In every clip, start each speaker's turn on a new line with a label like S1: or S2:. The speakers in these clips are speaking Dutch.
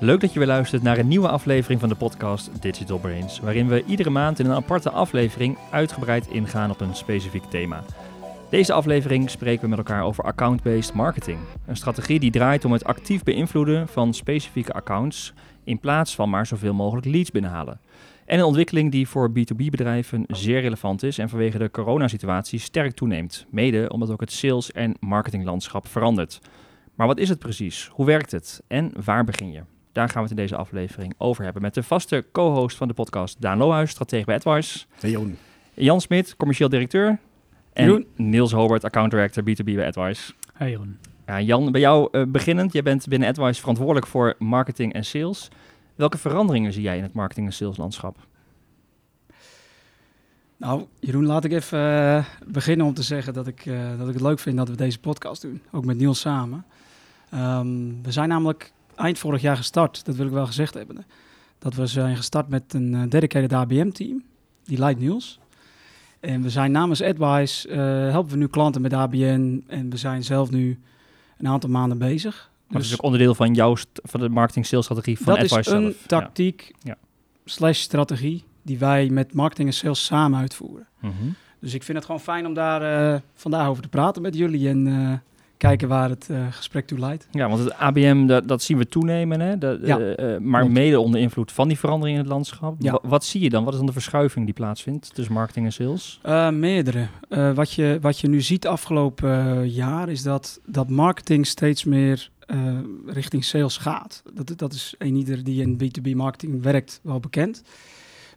S1: Leuk dat je weer luistert naar een nieuwe aflevering van de podcast Digital Brains, waarin we iedere maand in een aparte aflevering uitgebreid ingaan op een specifiek thema. Deze aflevering spreken we met elkaar over account-based marketing, een strategie die draait om het actief beïnvloeden van specifieke accounts in plaats van maar zoveel mogelijk leads binnenhalen. En een ontwikkeling die voor B2B-bedrijven zeer relevant is en vanwege de coronasituatie sterk toeneemt, mede omdat ook het sales- en marketinglandschap verandert. Maar wat is het precies? Hoe werkt het? En waar begin je? Daar gaan we het in deze aflevering over hebben met de vaste co-host van de podcast, Daan Lohuis, stratege bij AdWise.
S2: Hey Jeroen.
S1: Jan Smit, commercieel directeur. En
S3: Jeroen.
S1: Niels Hobart, account director B2B bij AdWise.
S3: Hey Jeroen.
S1: Ja, Jan, bij jou eh, beginnend. Jij bent binnen AdWise verantwoordelijk voor marketing en sales. Welke veranderingen zie jij in het marketing- en saleslandschap?
S3: Nou, Jeroen, laat ik even eh, beginnen om te zeggen dat ik, eh, dat ik het leuk vind dat we deze podcast doen. Ook met Niels samen. Ehm, we zijn namelijk eind vorig jaar gestart, dat wil ik wel gezegd hebben. Dat we zijn gestart met een eh, dedicated ABM-team, die leidt Niels. En we zijn namens AdWise, eh, helpen we nu klanten met ABN en we zijn zelf nu een aantal maanden bezig.
S1: Dat is ook onderdeel van jouw van de marketing-sales-strategie van
S3: dat
S1: AdWise
S3: is een
S1: zelf.
S3: Tactiek
S1: Ja.
S3: slash strategie die wij met marketing en sales samen uitvoeren.
S1: Mhm.
S3: Dus ik vind het gewoon fijn om daar eh, vandaag over te praten met jullie en kijken waar het eh, gesprek toe leidt.
S1: Ja, want het ABM, dat, dat zien we toenemen, hè? Dat,
S3: Ja,
S1: eh, eh, maar
S3: klopt.
S1: mede onder invloed van die verandering in het landschap.
S3: Ja.
S1: Wa- wat zie je dan? Wat is dan de verschuiving die plaatsvindt tussen marketing en sales?
S3: Meerdere. Wat, je, wat je nu ziet afgelopen jaar is dat, dat marketing steeds meer richting sales gaat. Dat, dat is een ieder die in B2B marketing werkt wel bekend.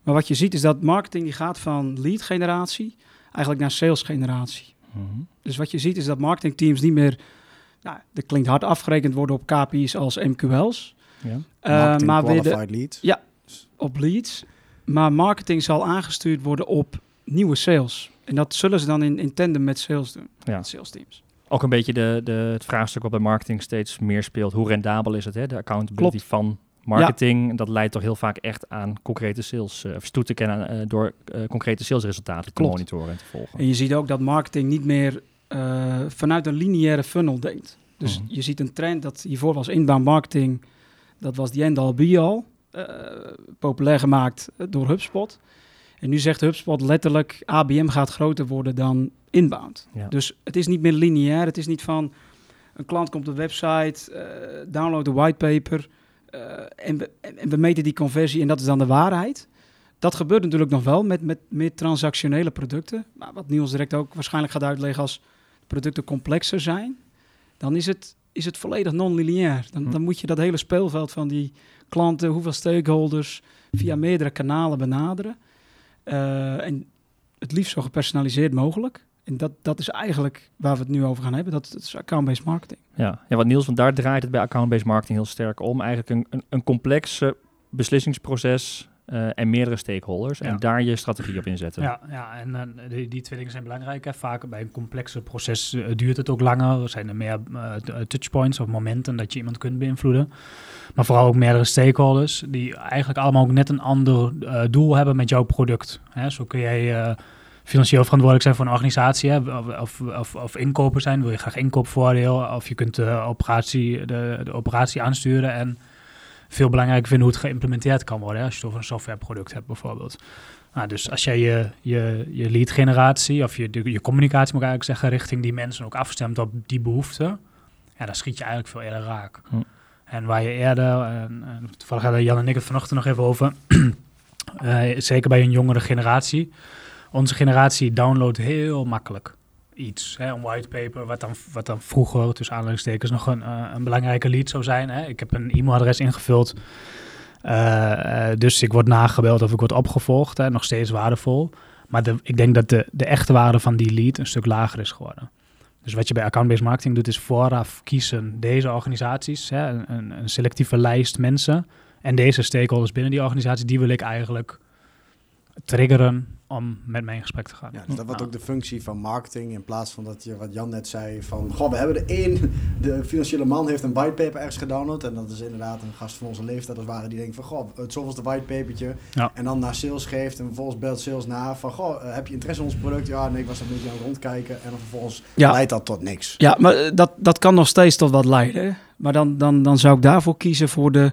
S3: Maar wat je ziet is dat marketing die gaat van lead generatie eigenlijk naar sales generatie.
S1: Mhm.
S3: Dus wat je ziet is dat marketingteams niet meer, nou, dat klinkt hard afgerekend worden op KPI's als MQL's.
S1: Ja.
S2: Marketing
S3: maar weer de,
S2: qualified lead.
S3: Ja. op leads. Maar marketing zal aangestuurd worden op nieuwe sales. En dat zullen ze dan in, in tandem met sales doen.
S1: Ja.
S3: Met sales teams.
S1: Ook een beetje de, de, het vraagstuk wat bij marketing steeds meer speelt. Hoe rendabel is het? Hè? De accountability
S3: Klopt.
S1: van marketing. Dat leidt toch heel vaak echt aan concrete sales. of toe te kennen eh, door eh, concrete salesresultaten te monitoren en te volgen.
S3: En je ziet ook dat marketing niet meer vanuit een lineaire funnel denkt. Dus
S1: Mhm.
S3: je ziet een trend dat hiervoor was inbound marketing. Dat was die end-all be-all. eh, populair gemaakt door HubSpot. En nu zegt HubSpot letterlijk, ABM gaat groter worden dan inbound.
S1: Ja.
S3: Dus het is niet meer lineair. Het is niet van een klant komt op de website, download de whitepaper en, we, en en we meten die conversie en dat is dan de waarheid. Dat gebeurt natuurlijk nog wel met, met meer transactionele producten. Maar wat Niels direct ook waarschijnlijk gaat uitleggen als producten complexer zijn, dan is het, is het volledig non-lineair. Dan,
S1: Hm.
S3: dan moet je dat hele speelveld van die klanten, hoeveel stakeholders, via meerdere kanalen benaderen. Eh, en het liefst zo gepersonaliseerd mogelijk. En dat, dat is eigenlijk waar we het nu over gaan hebben. Dat, dat is account-based marketing.
S1: Ja. ja, wat Niels, want daar draait het bij account-based marketing heel sterk om. Eigenlijk een, een, een complex beslissingsproces eh, en meerdere stakeholders. En daar je strategie op inzetten.
S4: Ja, ja en eh, die, die twee dingen zijn belangrijk. Hè. Vaak bij een complexer proces eh, duurt het ook langer. Er zijn er meer touchpoints of momenten dat je iemand kunt beïnvloeden. Maar vooral ook meerdere stakeholders die eigenlijk allemaal ook net een ander eh, doel hebben met jouw product. Hè. Zo kun jij eh, financieel verantwoordelijk zijn voor een organisatie hè, of, of, inkoper zijn. Wil je graag inkoopvoordeel of je kunt de operatie, de, de operatie aansturen en veel belangrijker vinden hoe het geïmplementeerd kan worden. Hè, als je het over een softwareproduct hebt bijvoorbeeld. Nou, dus als jij je, je, je lead generatie of je, de- je communicatie moet ik eigenlijk zeggen richting die mensen ook afstemt op die behoeften, ja, dan schiet je eigenlijk veel eerder raak.
S1: Hm.
S4: En waar je eerder, en, en toevallig hadden Jan en ik het vanochtend nog even over, eh, zeker bij een jongere generatie, onze generatie downloadt heel makkelijk iets. Hè, een whitepaper, wat dan, wat dan vroeger, tussen aanhalingstekens, nog een, eh, een belangrijke lead zou zijn. Hè. Ik heb een e-mailadres ingevuld, eh, eh, dus ik word nagebeld of ik word opgevolgd. Hè, nog steeds waardevol. Maar ik denk dat de, de echte waarde van die lead een stuk lager is geworden. Dus wat je bij account-based marketing doet, is vooraf kiezen deze organisaties, hè, een- een selectieve lijst mensen. En deze stakeholders binnen die organisatie, die wil ik eigenlijk triggeren om met mij in gesprek te gaan.
S2: Ja, dus dat wordt ook de functie van marketing. In plaats van dat je, wat Jan net zei, van... Goh, we hebben er één... De financiële man heeft een whitepaper ergens gedownload. En dat is inderdaad een gast van onze leeftijd als het ware. Die denkt van, goh, het zoveelste whitepapertje.
S4: Ja.
S2: En dan naar sales geeft. En vervolgens belt sales na van... Goh, eh, heb je interesse in ons product? Ja, nee, ik was een beetje aan het rondkijken. En dan vervolgens
S3: Ja.
S2: leidt dat tot niks.
S3: Ja, maar eh, dat, dat kan nog steeds tot wat leiden. Maar dan, dan, dan zou ik daarvoor kiezen voor de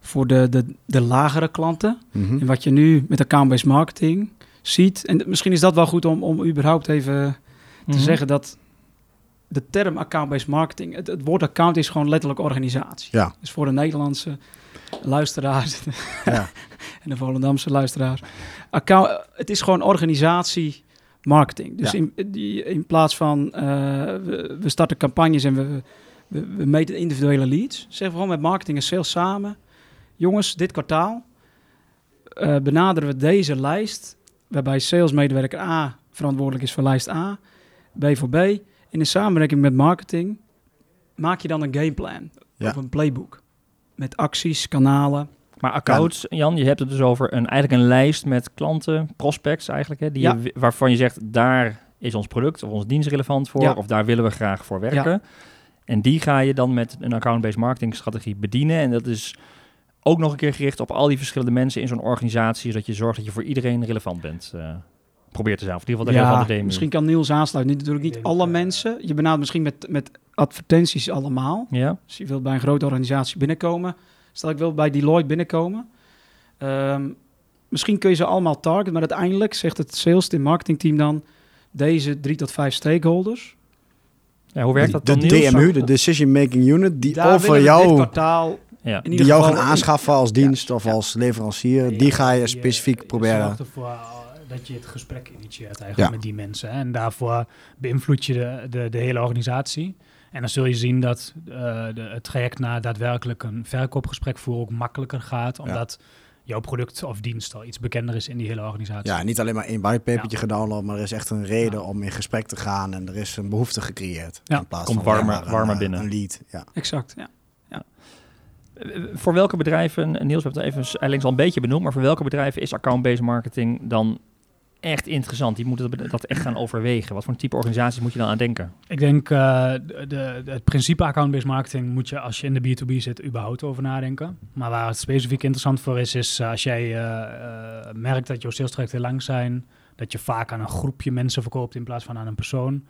S3: voor de, de, de lagere klanten.
S2: Mhm.
S3: En wat je nu met account-based marketing ziet. En misschien is dat wel goed om, om überhaupt even te
S1: Mhm.
S3: zeggen dat de term account-based marketing, het, het woord account is gewoon letterlijk organisatie.
S2: Ja.
S3: Dus voor de Nederlandse luisteraars
S2: Ja.
S3: en de Volendamse luisteraars. Account, het is gewoon organisatie marketing. Dus
S2: Ja.
S3: in, die, in plaats van eh, we, we starten campagnes en we, we, we meten individuele leads, zeggen we gewoon met marketing en sales samen. Jongens, dit kwartaal eh, benaderen we deze lijst, waarbij salesmedewerker A verantwoordelijk is voor lijst A, B voor B. En in samenwerking met marketing maak je dan een gameplan
S2: Ja.
S3: of een playbook. Met acties, kanalen.
S1: Maar accounts, Jan, je hebt het dus over een, eigenlijk een lijst met klanten, prospects eigenlijk, hè, die
S3: Ja.
S1: je, waarvan je zegt, daar is ons product of onze dienst relevant voor,
S3: Ja.
S1: of daar willen we graag voor werken. En die ga je dan met een account-based marketing strategie bedienen. En dat is ook nog een keer gericht op al die verschillende mensen in zo'n organisatie, zodat je zorgt dat je voor iedereen relevant bent. eh probeert te zijn, of in ieder geval de relevante demo.
S3: misschien kan Niels aansluiten. Niet, natuurlijk niet alle
S4: eh,
S3: mensen. Je benadert misschien met, met advertenties allemaal.
S1: Ja,
S3: Als je wilt bij een grote organisatie binnenkomen. Stel ik wil bij Deloitte binnenkomen. Ehm, misschien kun je ze allemaal targeten, maar uiteindelijk zegt het sales team, marketingteam dan deze drie tot vijf stakeholders.
S1: ja hoe werkt dat dan,
S2: de
S1: Niels?
S2: DMU, de Decision Making Unit, die
S3: Daar
S2: over jou,
S3: kwartaal
S1: Ja.
S2: die jou gaan aanschaffen als dienst
S3: Ja,
S2: of
S3: ja.
S2: als leverancier, die ga je specifiek
S4: je
S2: proberen.
S4: uh, dat je het gesprek initieert eigenlijk
S2: Ja.
S4: met die mensen. En daarvoor beïnvloed je de, de, de hele organisatie. En dan zul je zien dat eh, de, het traject naar daadwerkelijk een verkoopgesprek voeren ook makkelijker gaat. Omdat jouw product of dienst al iets bekender is in die hele organisatie.
S2: Ja, niet alleen maar één whitepapertje gedownload, maar er is echt een reden om in gesprek te gaan en er is een behoefte gecreëerd.
S4: Ja.
S2: in plaats
S1: Komt
S2: van
S1: warmer- warmer
S2: een,
S1: binnen.
S2: Een lead, ja.
S3: Exact, ja.
S1: Eh, Voor welke bedrijven, Niels, we hebben het even al een beetje benoemd, maar voor welke bedrijven is account-based marketing dan echt interessant? Die moeten dat- echt gaan overwegen. Wat voor type organisaties moet je dan aan denken?
S4: Ik denk uh, de, het principe account-based marketing moet je als je in de B2B zit überhaupt over nadenken. Maar waar het specifiek interessant voor is, is uh, als jij uh, merkt dat jouw sales trajecten lang zijn, dat je vaak aan een groepje mensen verkoopt in plaats van aan een persoon.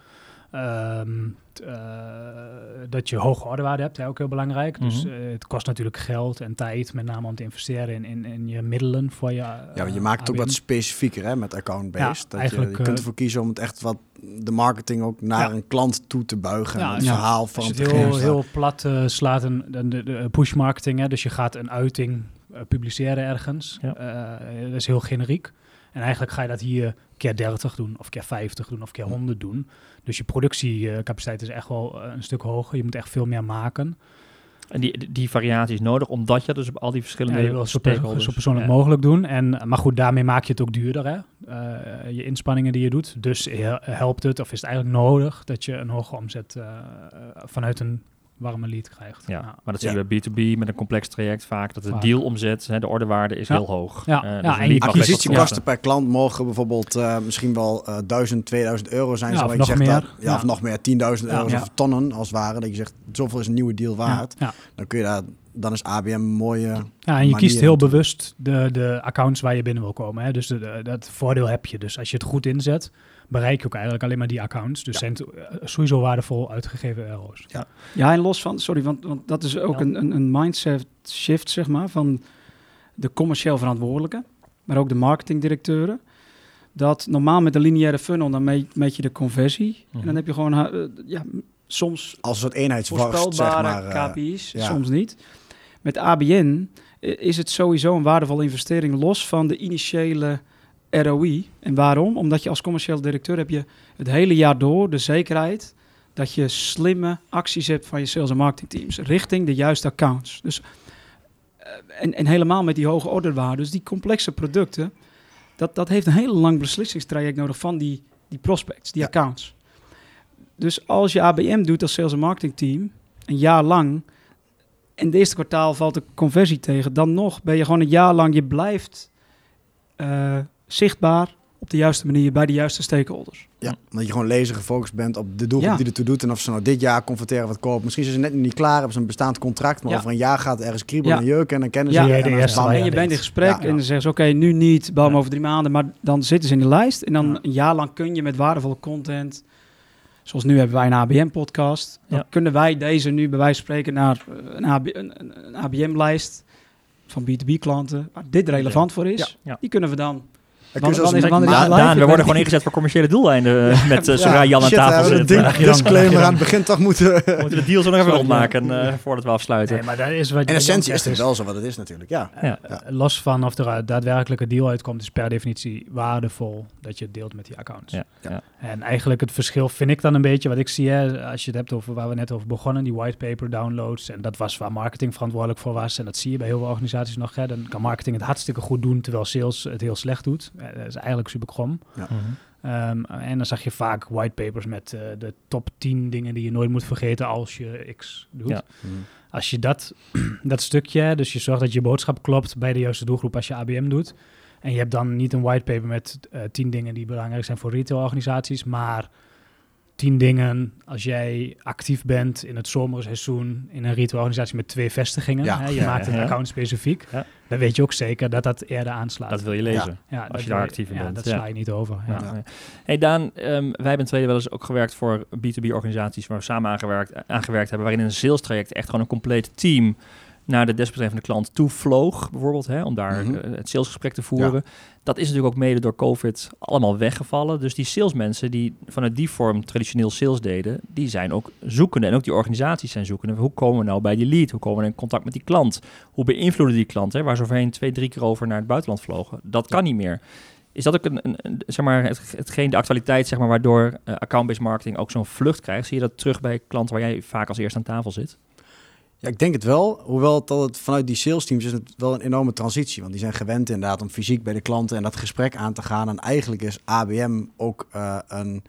S4: Um, dat je hoge orderwaarde hebt, hè, ook heel belangrijk. Mm -hmm. Dus het kost natuurlijk geld en tijd, met name om te investeren in, in, in je middelen voor je.
S2: ja, want je maakt het ook wat specifieker hè, met account-based.
S4: Ja,
S2: dat je, je kunt ervoor kiezen om het echt wat de marketing ook naar ja. een klant toe te buigen. Ja, het verhaal van
S4: het heel, heel plat uh, slaat een, de, de, de push marketing. Hè, dus je gaat een uiting uh, publiceren ergens. Ja. Uh, dat is heel generiek. En eigenlijk ga je dat hier keer 30 doen, of keer 50 doen, of keer 100 doen. Dus je productiecapaciteit is echt wel een stuk hoger. Je moet echt veel meer maken.
S1: En die, die variatie is nodig, omdat je dus op al die verschillende
S4: ja, je wil zo, per, zo persoonlijk ja. mogelijk doen. En, maar goed, daarmee maak je het ook duurder, hè? Uh, je inspanningen die je doet. Dus helpt het, of is het eigenlijk nodig, dat je een hoge omzet uh, vanuit een warme lead krijgt.
S1: Ja, maar dat zie je bij B2B met een complex traject vaak, dat de deal omzet, hè, de ordewaarde is
S4: ja.
S1: heel hoog.
S4: Ja,
S1: uh,
S4: ja
S1: dus
S4: en je
S2: acquisitiekosten per klant mogen bijvoorbeeld uh, misschien wel uh, 1000, 2000 euro zijn.
S4: Ja, of
S2: je
S4: nog
S2: zegt
S4: meer.
S2: Dat, ja, of nog meer, 10.000 euro's of tonnen als het ware. Dat je zegt, zoveel is een nieuwe deal waard. Dan kun je daar dan is ABM een mooie.
S4: Ja, en je kiest heel bewust de, de accounts waar je binnen wil komen. Hè? Dus de, de, dat voordeel heb je. Dus als je het goed inzet, bereik je ook eigenlijk alleen maar die accounts. Dus ja. zijn sowieso waardevol uitgegeven euro's.
S3: Ja, ja en los van, sorry, want, want dat is ook ja. een, een mindset shift, zeg maar, van de commercieel verantwoordelijke, maar ook de marketingdirecteuren. Dat normaal met de lineaire funnel, dan meet, meet je de conversie. Mm -hmm. En dan heb je gewoon, uh, ja, soms
S2: als een soort eenheidsworst, zeg maar,
S3: uh, KPI's, ja. soms niet. Met ABN is het sowieso een waardevolle investering los van de initiële ROI. En waarom? Omdat je als commercieel directeur heb je het hele jaar door de zekerheid dat je slimme acties hebt van je sales- en marketingteams richting de juiste accounts. Dus, uh, en, en helemaal met die hoge orderwaarden, dus die complexe producten, dat, dat heeft een heel lang beslissingstraject nodig van die, die prospects, die ja. accounts. Dus als je ABM doet als sales- en marketingteam, een jaar lang, en de eerste kwartaal valt de conversie tegen, dan nog ben je gewoon een jaar lang, je blijft uh, zichtbaar op de juiste manier bij de juiste stakeholders.
S2: Ja, omdat je gewoon laser gefocust bent op de doelgroep ja. die ertoe doet en of ze nou dit jaar converteren wat kopen. Misschien zijn ze net niet klaar, hebben ze een bestaand contract, maar ja. over een jaar gaat ergens kriebelen ja. en jeuken en dan kennen ze
S3: ja.
S2: je.
S3: En, en, en je bent in gesprek en dan zeggen ze, oké, okay, nu niet, bouw over drie maanden, maar dan zitten ze in de lijst en dan een jaar lang kun je met waardevolle content Zoals nu hebben wij een ABM-podcast. Dan ja. kunnen wij deze nu bij wijze van spreken naar een, AB, een, een ABM-lijst van B2B klanten, waar dit relevant voor is,
S1: Ja, ja.
S3: die kunnen we dan Wanneer- wanneer
S1: Daan, we worden gewoon ingezet voor commerciële doeleinden eh, met eh, zodra
S2: Ja,
S1: Jan aan
S2: shit,
S1: tafel zit.
S2: een ding- disclaimer aan het begin toch moeten...
S1: We moeten de deal zo nog even rondmaken eh, voordat we afsluiten.
S4: Nee, maar dat is wat
S2: In essentie is het wel zo wat het is natuurlijk, ja.
S4: Los van of er een daadwerkelijke deal uitkomt, is per definitie waardevol dat je het deelt met die accounts.
S1: Ja, ja.
S4: En eigenlijk het verschil vind ik dan een beetje wat ik zie, hè, als je het hebt over waar we net over begonnen, die whitepaper downloads. En dat was waar marketing verantwoordelijk voor was. En dat zie je bij heel veel organisaties nog. Hè. Dan kan marketing het hartstikke goed doen, terwijl sales het heel slecht doet. Eh, Dat is eigenlijk super krom.
S1: Mhm.
S4: Ehm, en dan zag je vaak whitepapers met eh, de top 10 dingen die je nooit moet vergeten als je X doet.
S1: Ja.
S4: Als je dat, dat stukje, dus je zorgt dat je boodschap klopt bij de juiste doelgroep als je ABM doet. En je hebt dan niet een whitepaper met eh 10 dingen die belangrijk zijn voor retailorganisaties, maar 10 dingen als jij actief bent in het zomerseizoen in een retailorganisatie met twee vestigingen.
S2: Ja.
S4: Hè, je
S1: Ja,
S4: maakt een
S1: ja.
S4: account specifiek.
S1: Ja.
S4: Dan weet je ook zeker dat dat eerder aanslaat.
S1: Dat wil je lezen.
S4: ja,
S1: als je daar actief in
S4: ja,
S1: bent,
S4: Dat
S1: ja.
S4: sla je niet over. Ja.
S1: Ja. Hey Daan, ehm, wij hebben in het tweede wel eens ook gewerkt voor B2B-organisaties waar we samen aangewerkt, aangewerkt hebben, waarin een sales traject echt gewoon een compleet team naar de desbetreffende klant toe vloog, bijvoorbeeld, hè, om daar
S2: Mhm.
S1: eh, het salesgesprek te voeren. Dat is natuurlijk ook mede door COVID allemaal weggevallen. Dus die salesmensen die vanuit die vorm traditioneel sales deden, die zijn ook zoekende. En ook die organisaties zijn zoekende. Hoe komen we nou bij die lead? Hoe komen we in contact met die klant? Hoe beïnvloeden die klant? Hè, waar ze overheen twee, drie keer over naar het buitenland vlogen. Dat kan niet meer. Is dat ook een, een, een- zeg maar, het, hetgeen de actualiteit, zeg maar, waardoor eh, account-based marketing ook zo'n vlucht krijgt? Zie je dat terug bij klanten waar jij vaak als eerste aan tafel zit?
S2: Ja, ik denk het wel. Hoewel het altijd vanuit die sales teams is het wel een enorme transitie. Want die zijn gewend inderdaad om fysiek bij de klanten en dat gesprek aan te gaan. En eigenlijk is ABM ook eh, een,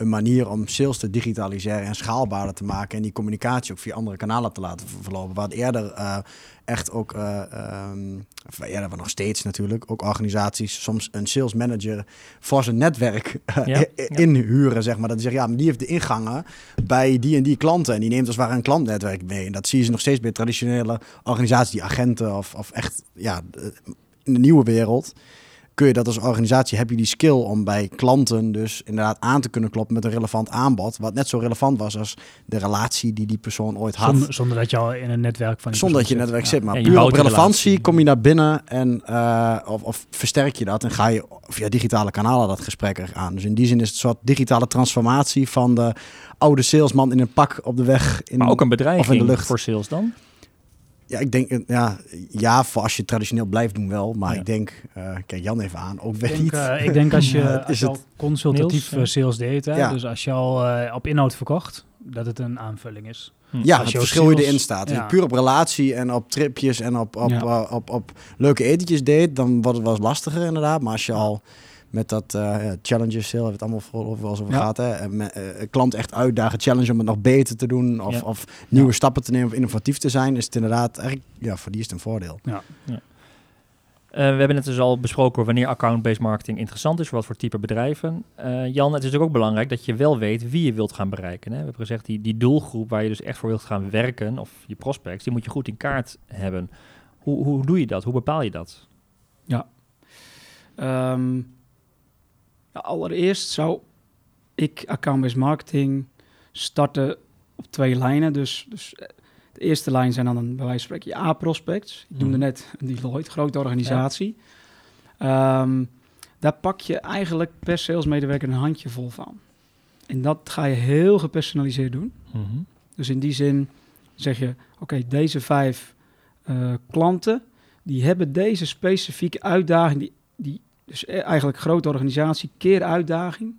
S2: een manier om sales te digitaliseren en schaalbaarder te maken. En die communicatie ook via andere kanalen te laten ver- verlopen. Waar het eerder eh, echt ook, ehm, of eerder nog steeds natuurlijk, ook organisaties soms een sales manager voor zijn netwerk eh,
S1: Ja,
S2: i-
S1: ja.
S2: inhuren. Zeg maar. Dat die zeggen, ja, maar die heeft de ingangen bij die en die klanten. En die neemt als het ware een klantnetwerk mee. En dat zie je nog steeds bij traditionele organisaties, die agenten of, of echt ja, in de nieuwe wereld. Kun je dat als organisatie, heb je die skill om bij klanten dus inderdaad aan te kunnen kloppen met een relevant aanbod. Wat net zo relevant was als de relatie die die persoon ooit had.
S4: Zonder, zonder dat je al in een netwerk van die
S2: Zonder dat je in netwerk zit, maar puur op relevantie kom je naar binnen en eh, of, of versterk je dat en ga je via digitale kanalen dat gesprek er aan. Dus in die zin is het een soort digitale transformatie van de oude salesman in een pak op de weg. In,
S1: Maar ook een
S2: of in
S1: bedreiging
S2: de lucht.
S1: voor sales dan?
S2: Ja, ik denk, eh, ja, ja, voor als je traditioneel blijft doen wel. Maar
S1: Ja.
S2: ik denk, eh, kijk Jan even aan, ook weer
S4: denk,
S2: niet.
S4: eh, ik denk als je, als
S2: is
S4: je
S2: het-
S4: al consultatief
S1: Niels,
S4: sales deed, hè,
S2: Ja.
S4: dus als je al eh, op inhoud verkocht, dat het een aanvulling is.
S2: ja,
S4: als
S2: het
S4: je
S2: verschil je erin staat.
S4: Ja.
S2: je puur op relatie en op tripjes en op, op,
S3: Ja.
S2: op, op leuke etentjes deed, dan wordt het wel eens lastiger inderdaad. Maar als je al met dat eh ja, challenges sale, hebben we het allemaal voor over, wel eens over
S3: Ja.
S2: gehad. Hè? En me- eh, klant echt uitdagen, challenge om het nog beter te doen. Of,
S1: Ja.
S2: of nieuwe stappen te nemen of innovatief te zijn. Is het inderdaad, eigenlijk, ja, voor die is het een voordeel.
S1: Eh, we hebben net dus al besproken wanneer account-based marketing interessant is voor wat voor type bedrijven. Eh, Jan, het is natuurlijk ook belangrijk dat je wel weet wie je wilt gaan bereiken. Hè? We hebben gezegd, die, die doelgroep waar je dus echt voor wilt gaan werken, of je prospects, die moet je goed in kaart hebben. Hoe, hoe doe je dat? Hoe bepaal je dat?
S3: Ehm, ja, allereerst zou ik account-based marketing starten op twee lijnen. Dus, dus eh, de eerste lijn zijn dan een, bij wijze van spreken je A-prospects. Ik noemde
S1: Mhm.
S3: net een Deloitte, grote organisatie. Ehm, daar pak je eigenlijk per salesmedewerker een handje vol van. En dat ga je heel gepersonaliseerd doen. Dus in die zin zeg je, oké, deze vijf eh, klanten, die hebben deze specifieke uitdaging, die, die, dus e- eigenlijk grote organisatie, keer uitdaging,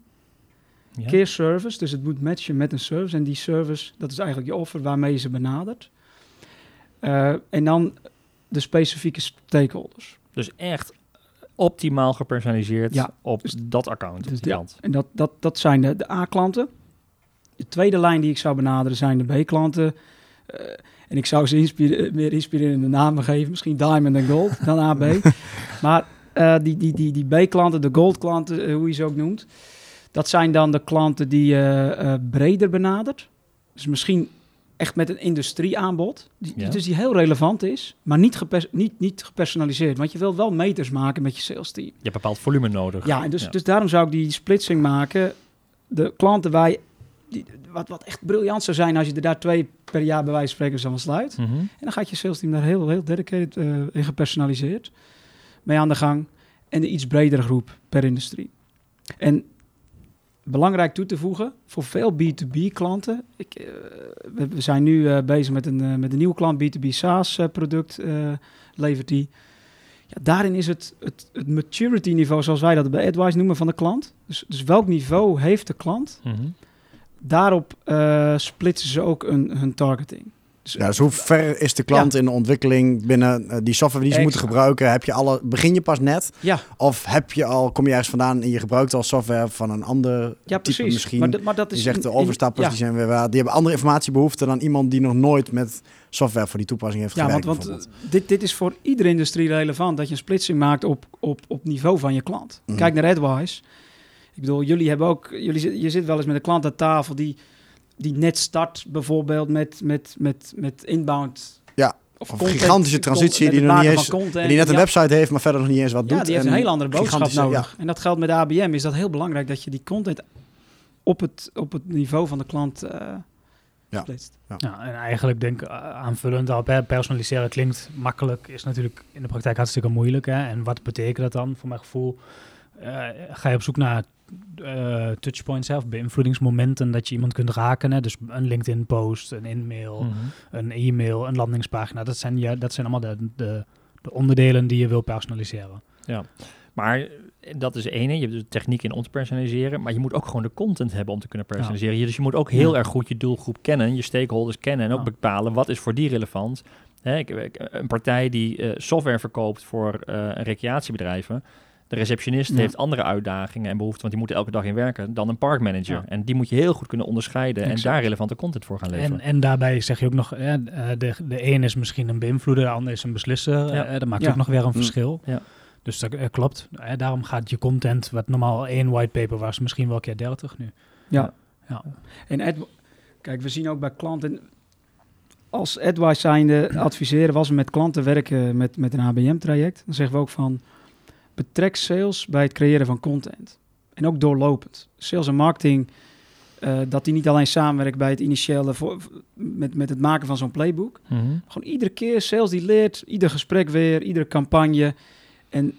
S1: Ja?
S3: keer service. Dus het moet matchen met een service. En die service, dat is eigenlijk je offer waarmee je ze benadert. Eh, en dan de specifieke stakeholders.
S1: Dus echt optimaal gepersonaliseerd
S3: Ja,
S1: op
S3: dus-
S1: dat account, op
S3: dus
S1: die
S3: ja.
S1: klant.
S3: En dat, dat, dat zijn de, de A-klanten. De tweede lijn die ik zou benaderen zijn de B-klanten. Eh, en ik zou ze inspire- meer inspirerende namen geven. Misschien Diamond en Gold dan AB. maar eh, die, die, die, die B-klanten, de Gold-klanten, eh, hoe je ze ook noemt. Dat zijn dan de klanten die je eh, breder benadert. Dus misschien echt met een industrieaanbod. Die,
S1: Ja.
S3: Dus die heel relevant is, maar niet, gepers- niet, niet gepersonaliseerd. Want je wilt wel meters maken met je sales team.
S1: Je hebt bepaald volume nodig.
S3: Ja, en dus, dus daarom zou ik die splitsing maken. De klanten waar je die, wat, wat echt briljant zou zijn als je er daar twee per jaar bij wijze van spreken van sluit.
S1: Mhm.
S3: En dan gaat je sales team daar heel, heel dedicated eh en gepersonaliseerd mee aan de gang. En een iets bredere groep per industrie. En belangrijk toe te voegen, voor veel B2B klanten. Ik, eh, we, we zijn nu eh, bezig met een, eh, met een nieuwe klant, B2B SaaS product levert die. Ja, daarin is het, het, het maturity niveau, zoals wij dat bij AdWise noemen, van de klant. Dus, dus welk niveau heeft de klant?
S1: Mhm.
S3: Daarop splitsen ze ook een, hun targeting. Dus,
S2: Ja, dus hoe ver is de klant in de ontwikkeling binnen eh, die software die ze moeten gebruiken? Heb je alle, begin je pas net?
S3: ja,
S2: Of heb je al, kom je ergens vandaan en je gebruikt al software van een ander
S3: ja,
S2: type
S3: precies.
S2: misschien?
S3: Maar, maar dat
S2: je
S3: is
S2: zegt
S3: in-
S2: de overstappers, die, zijn weer, die hebben andere informatiebehoeften dan iemand die nog nooit met software voor die toepassing heeft
S3: Ja, want,
S2: gewerkt.
S3: want dit, dit is voor iedere industrie relevant dat je een splitsing maakt op, op, op niveau van je klant.
S2: Mhm.
S3: Kijk naar AdWise. Ik bedoel, jullie hebben ook, jullie, je zit wel eens met een klant aan tafel die, die net start bijvoorbeeld met, met, met, met inbound.
S2: Ja, of een gigantische transitie die nog niet eens-
S3: content.
S2: die net een
S3: Ja,
S2: website heeft, maar verder nog niet eens wat
S3: Ja,
S2: doet.
S3: die heeft
S2: En
S3: een heel andere boodschap nodig. En dat geldt met ABM. Is dat heel belangrijk dat je die content op het, op het niveau van de klant eh
S2: Ja.
S3: splitst.
S4: Ja, en eigenlijk denk ik uh, aanvullend op, hè, personaliseren klinkt makkelijk, is natuurlijk in de praktijk hartstikke moeilijk. Hè? En wat betekent dat dan? Voor mijn gevoel eh, ga je op zoek naar eh, touchpoints, hè, of beïnvloedingsmomenten dat je iemand kunt raken. Hè? Dus een LinkedIn-post, een e-mail,
S1: Mhm.
S4: een e-mail, een landingspagina. Dat zijn, ja, dat zijn allemaal de, de, de onderdelen die je wil personaliseren.
S1: Maar eh, dat is ene, je hebt de techniek in om te personaliseren, maar je moet ook gewoon de content hebben om te kunnen personaliseren. Dus je moet ook heel
S4: Ja.
S1: erg goed je doelgroep kennen, je stakeholders kennen en ook
S4: Ja.
S1: bepalen wat is voor die relevant. Hè, ik, ik- een partij die eh, software verkoopt voor eh, recreatiebedrijven, de receptionist
S3: Ja.
S1: heeft andere uitdagingen en behoeften, want die moet er elke dag in werken, dan een parkmanager.
S4: Ja.
S1: En die moet je heel goed kunnen onderscheiden en daar relevante content voor gaan leveren.
S4: En, en daarbij zeg je ook nog, hè, eh, de, de een is misschien een beïnvloeder, de ander is een beslisser.
S1: Ja.
S4: Eh, dat maakt
S3: Ja.
S4: ook nog weer een
S2: Mm.
S4: verschil.
S1: Ja.
S4: Dus dat eh, klopt. Daarom gaat je content, wat normaal één whitepaper was, misschien wel keer 30 nu.
S3: Ja.
S4: Ja.
S3: En kijk, we zien ook bij klanten, als AdWise zijnde adviseren, was we met klanten werken met, met een ABM-traject, dan zeggen we ook van, betrek sales bij het creëren van content. En ook doorlopend. Sales en marketing, eh, dat die niet alleen samenwerkt bij het initiële, voor, met, met het maken van zo'n playbook.
S1: Mhm.
S3: Gewoon iedere keer, sales die leert, ieder gesprek weer, iedere campagne. En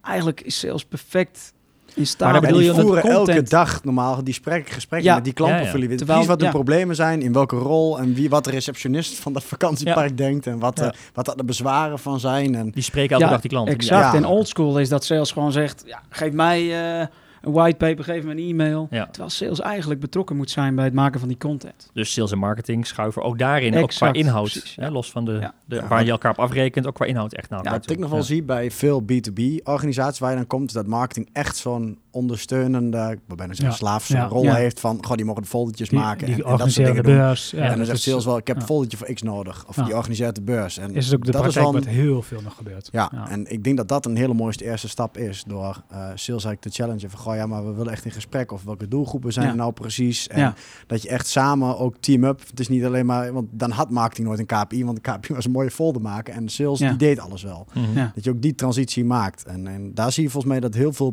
S3: eigenlijk is sales perfect in staat.
S1: Maar dan
S2: En
S1: bedoel
S2: die
S1: je
S2: voeren
S3: content-
S2: elke dag normaal die gesprekken, gesprekken
S3: Ja.
S2: met die klantportfolio.
S1: Ja, ja.
S2: Precies wat de problemen zijn, in welke rol en wie, wat de receptionist van dat vakantiepark denkt en wat,
S1: Ja.
S2: eh, wat dat de bezwaren van zijn. En
S1: Die spreken elke
S3: Ja,
S1: dag die klant.
S3: Exact.
S2: Ja.
S3: En oldschool is dat sales gewoon zegt: ja, geef mij eh, een whitepaper, geef me een e-mail.
S1: Ja.
S3: Terwijl sales eigenlijk betrokken moet zijn bij het maken van die content.
S1: Dus sales en marketing schuiven ook daarin, ook qua inhoud.
S3: precies,
S1: hè, los van de,
S3: Ja.
S1: de waar je elkaar op afrekent, ook qua inhoud echt naar
S2: Ja, wat ik nog wel
S1: Ja.
S2: zie bij veel B2B-organisaties waar je dan komt, is dat marketing echt zo'n ondersteunende, ik wil bijna zeggen,
S4: Ja.
S2: slaafse
S4: Ja.
S2: rol
S3: Ja.
S2: heeft van, goh, die mogen de foldertjes
S4: Die,
S2: maken
S4: die
S2: en, en dat soort
S4: de
S2: dingen doen.
S4: beurs. Ja,
S2: en dan zegt sales wel, ik heb
S4: ja.
S2: een foldertje voor X nodig. Of
S4: Ja.
S2: die organiseert de beurs. En
S4: Is het ook de
S2: dat is
S4: praktijk wat
S2: een-
S4: heel veel nog gebeurt.
S2: Ja,
S4: Ja.
S2: en ik denk dat dat een hele mooiste eerste stap is. Door eh sales eigenlijk te challengen van, goh ja, maar we willen echt in gesprek. Of welke doelgroepen zijn
S3: Ja.
S2: er nou precies? En
S3: Ja.
S2: dat je echt samen ook team-up. Het is niet alleen maar, want dan had marketing nooit een KPI. Want de KPI was een mooie folder maken. En sales,
S3: Ja.
S2: die deed alles wel.
S1: Mhm.
S3: Ja.
S2: Dat je ook die transitie maakt. En, en daar zie je volgens mij dat heel veel